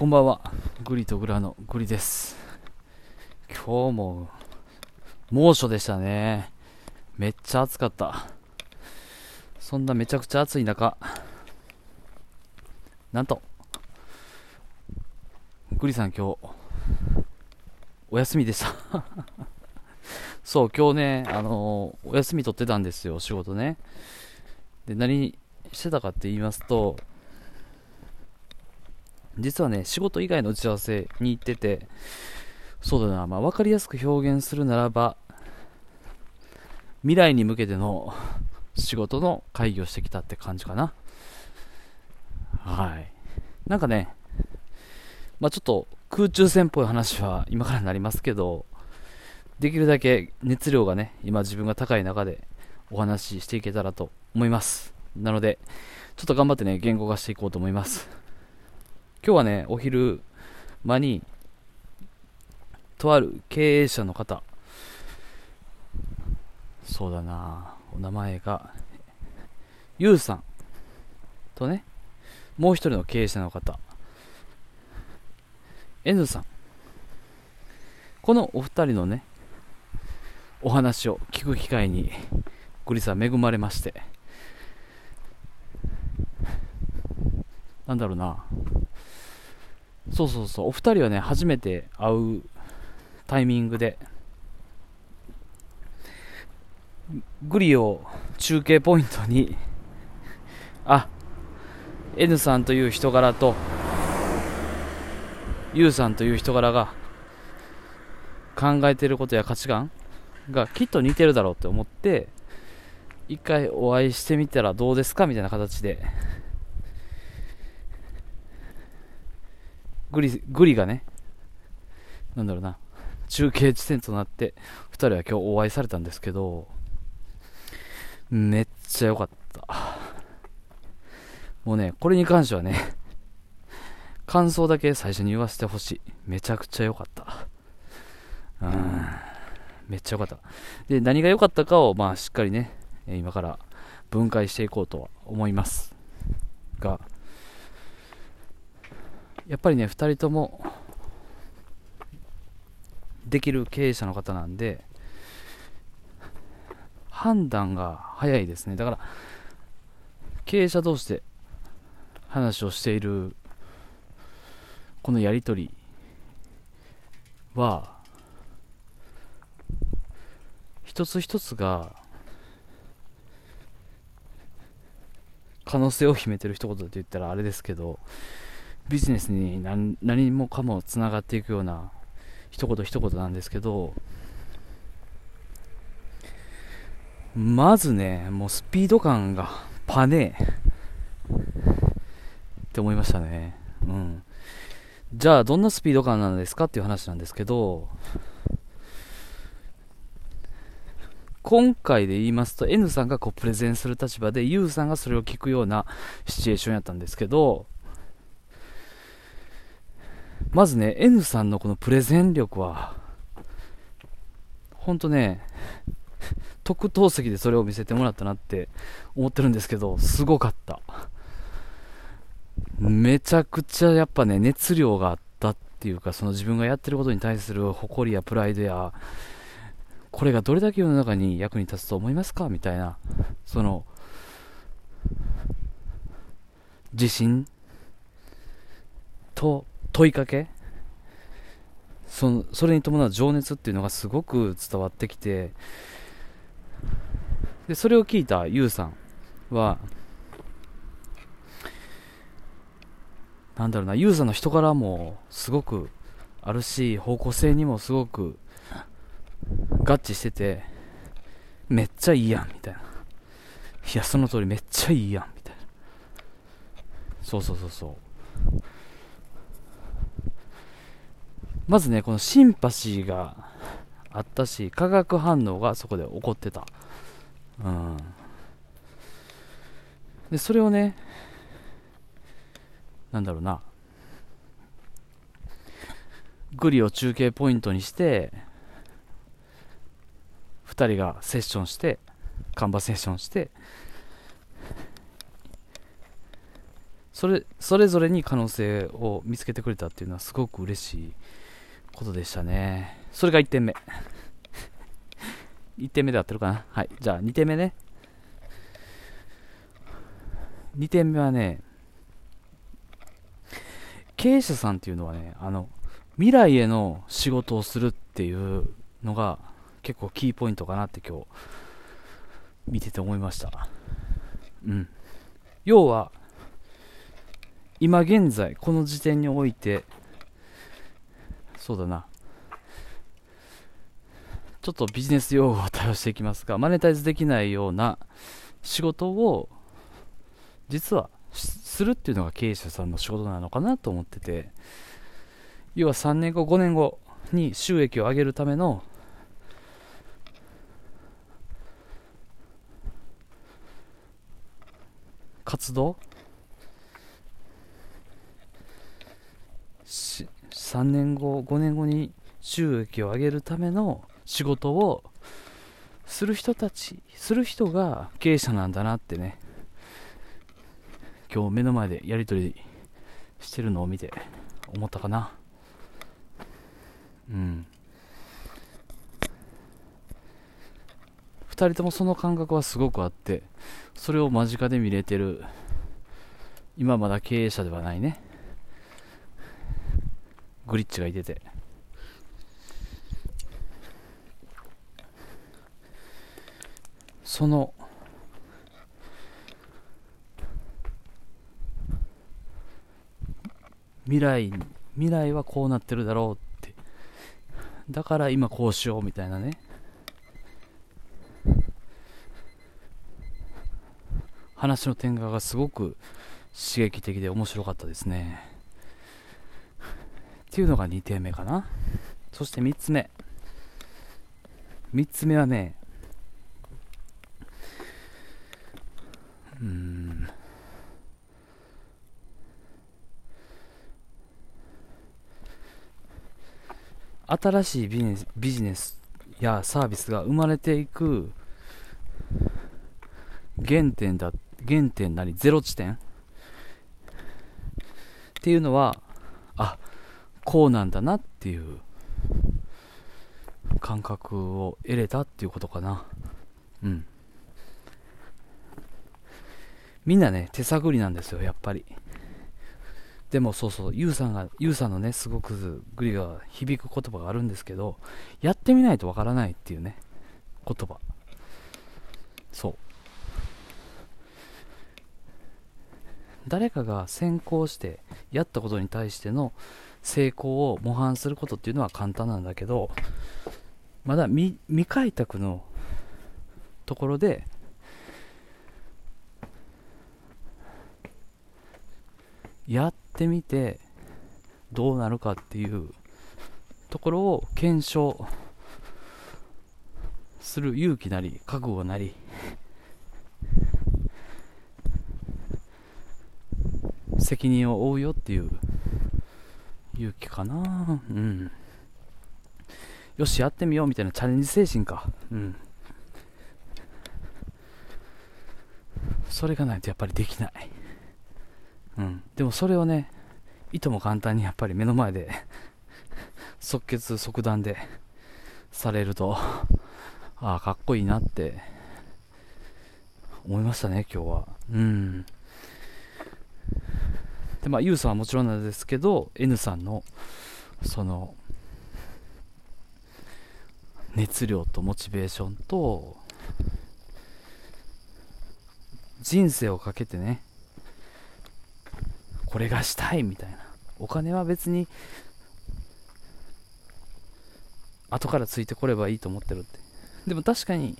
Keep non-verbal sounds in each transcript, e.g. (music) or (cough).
こんばんは。グリとグラのグリです。今日も猛暑でしたね。めっちゃ暑かった。そんなめちゃくちゃ暑い中、なんと、グリさん今日、お休みでした。(laughs) そう、今日ね、あのーお休み取ってたんですよ、仕事ね。で、何してたかって言いますと、実はね、仕事以外の打ち合わせに行ってて、そうだな、まあ、分かりやすく表現するならば、未来に向けての仕事の会議をしてきたって感じかな。はい。なんかね、まあ、ちょっと空中戦っぽい話は今からになりますけど、できるだけ熱量がね、今自分が高い中でお話ししていけたらと思います。なので、ちょっと頑張ってね、言語化していこうと思います。今日はね、お昼間に、とある経営者の方、そうだな、お名前が、ゆうさん。とね、もう一人の経営者の方、N さん、このお二人のね、お話を聞く機会に、グリさん恵まれまして、なんだろうな、そうそうそう、お二人はね、初めて会うタイミングで、グリを中継ポイントに、あ、N さんという人柄と、U さんという人柄が、考えてることや価値観がきっと似てるだろうって思って、一回お会いしてみたらどうですかみたいな形で、グリ、グリがね、なんだろうな、中継地点となって、二人は今日お会いされたんですけど、めっちゃ良かった。もうね、これに関してはね、感想だけ最初に言わせてほしい。めちゃくちゃ良かった。うん。めっちゃ良かった。で、何が良かったかを、まあ、しっかりね、今から分解していこうとは思います。が、やっぱりね、2人ともできる経営者の方なんで、判断が早いですね。だから、経営者同士で話をしているこのやりとりは、一つ一つが可能性を秘めてる一言で言ったらあれですけど、ビジネスに何何もかもつながっていくような一言一言なんですけど、まずね、もうスピード感がパネーって思いましたね。うん。じゃあ、どんなスピード感なんですかっていう話なんですけど、今回で言いますと N さんがこうプレゼンする立場で U さんがそれを聞くようなシチュエーションやったんですけど、まずね、N さんのこのプレゼン力は、ほんとね、特等席でそれを見せてもらったなって思ってるんですけど、すごかった。めちゃくちゃやっぱね、熱量があったっていうか、その自分がやってることに対する誇りやプライドや、これがどれだけ世の中に役に立つと思いますか？みたいな、その、自信と問いかけ？そのそれに伴う情熱っていうのがすごく伝わってきてでそれを聞いたユウさんはなんだろうなユウさんの人柄もすごくあるし方向性にもすごく合致しててめっちゃいいやんみたいな。いやその通りめっちゃいいやんみたいな。そうそうそうそう。まずねこのシンパシーがあったし化学反応がそこで起こってた。うん。でそれをねなんだろうな。グリを中継ポイントにして2人がセッションしてカンバセッションしてそれそれぞれに可能性を見つけてくれたっていうのはすごく嬉しい。ことでしたね。それが1点目。(laughs) 1点目で合ってるかな。はい。じゃあ2点目ね。2点目はね経営者さんっていうのはねあの未来への仕事をするっていうのが結構キーポイントかなって今日見てて思いました。うん。要は今現在この時点においてそうだな。ちょっとビジネス用語を対応していきますがマネタイズできないような仕事を実はするっていうのが経営者さんの仕事なのかなと思ってて要は3年後5年後に収益を上げるための活動3年後5年後に収益を上げるための仕事をする人たちする人が経営者なんだなってね。今日目の前でやり取りしてるのを見て思ったかな。うん。2人ともその感覚はすごくあってそれを間近で見れてる今まだ経営者ではないね。グリッチがいてて。その未来未来はこうなってるだろうって。だから今こうしようみたいなね。話の展開がすごく刺激的で面白かったですね。っていうのが2点目かな。そして3つ目。3つ目はねうん。新しいビジネスビジネスやサービスが生まれていく原点だ原点なりゼロ地点っていうのはこうなんだなっていう感覚を得れたっていうことかなうんみんなね手探りなんですよやっぱりでもそうそう、ユウさんが、ユウさんのね、すごくグリが響く言葉があるんですけど、やってみないとわからないっていうね、言葉。そう。誰かが先行してやったことに対しての成功を模範することっていうのは簡単なんだけど、まだ未未開拓のところでやってみてどうなるかっていうところを検証する勇気なり覚悟なり責任を負うよっていう勇気かな。うん。よしやってみようみたいなチャレンジ精神か。うん。それがないとやっぱりできない。うん、でもそれをねいとも簡単にやっぱり目の前で即決即断でされるとああかっこいいなって思いましたね今日は。うん。でまあ YOU さんはもちろんなんですけど N さんのその熱量とモチベーションと人生をかけてねこれがしたいみたいな。お金は別に後からついてこればいいと思ってるって。でも確かに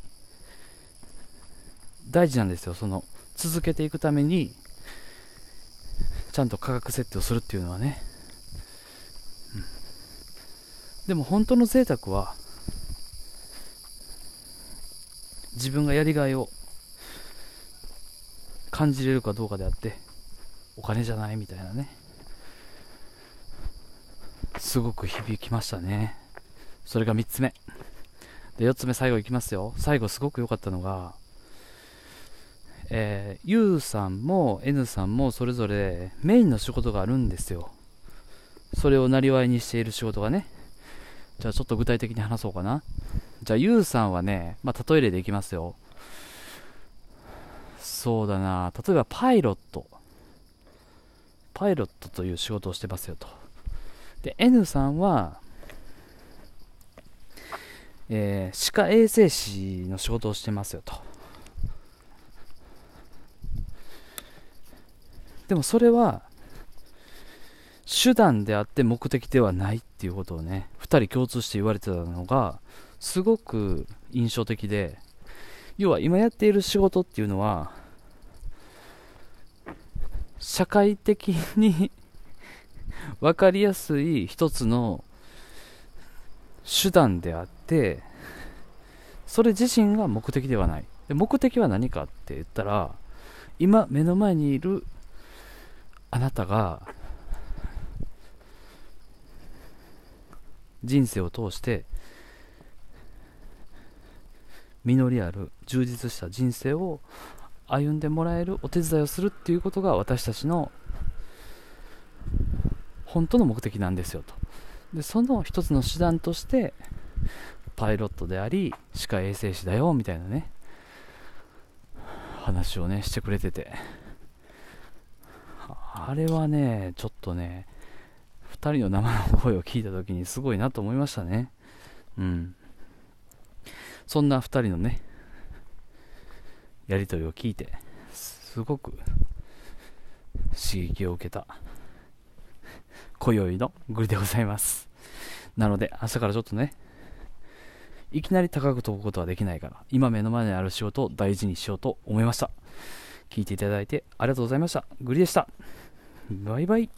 大事なんですよ。その続けていくためにちゃんと価格設定をするっていうのはね、うん、でも本当の贅沢は自分がやりがいを感じれるかどうかであってお金じゃないみたいなね。すごく響きましたね。それが3つ目。で4つ目最後いきますよ。最後すごく良かったのがえー、U さんも N さんもそれぞれメインの仕事があるんですよ。それをなりわいにしている仕事がね。じゃあちょっと具体的に話そうかな。じゃあ U さんはね、まあ、例え例でいきますよ。そうだな、例えばパイロット。パイロットという仕事をしてますよと。で、N さんは、えー、歯科衛生士の仕事をしてますよと。でもそれは、手段であって目的ではないっていうことをね、2人共通して言われてたのが、すごく印象的で、要は今やっている仕事っていうのは、社会的に (laughs) 分かりやすい一つの手段であって、それ自身が目的ではない。で目的は何かって言ったら、今目の前にいるあなたが人生を通して実りある充実した人生を歩んでもらえるお手伝いをするっていうことが私たちの本当の目的なんですよと。でその一つの手段としてパイロットであり歯科衛生士だよみたいなね話をねしてくれてて。あれはねちょっとね2人の生の声を聞いた時にすごいなと思いましたね。うん。そんな2人のねやり取りを聞いてすごく刺激を受けた今宵のグリでございます。なので明日からちょっとねいきなり高く飛ぶことはできないから今目の前にある仕事を大事にしようと思いました。聞いていただいてありがとうございました。グリでした。バイバイ。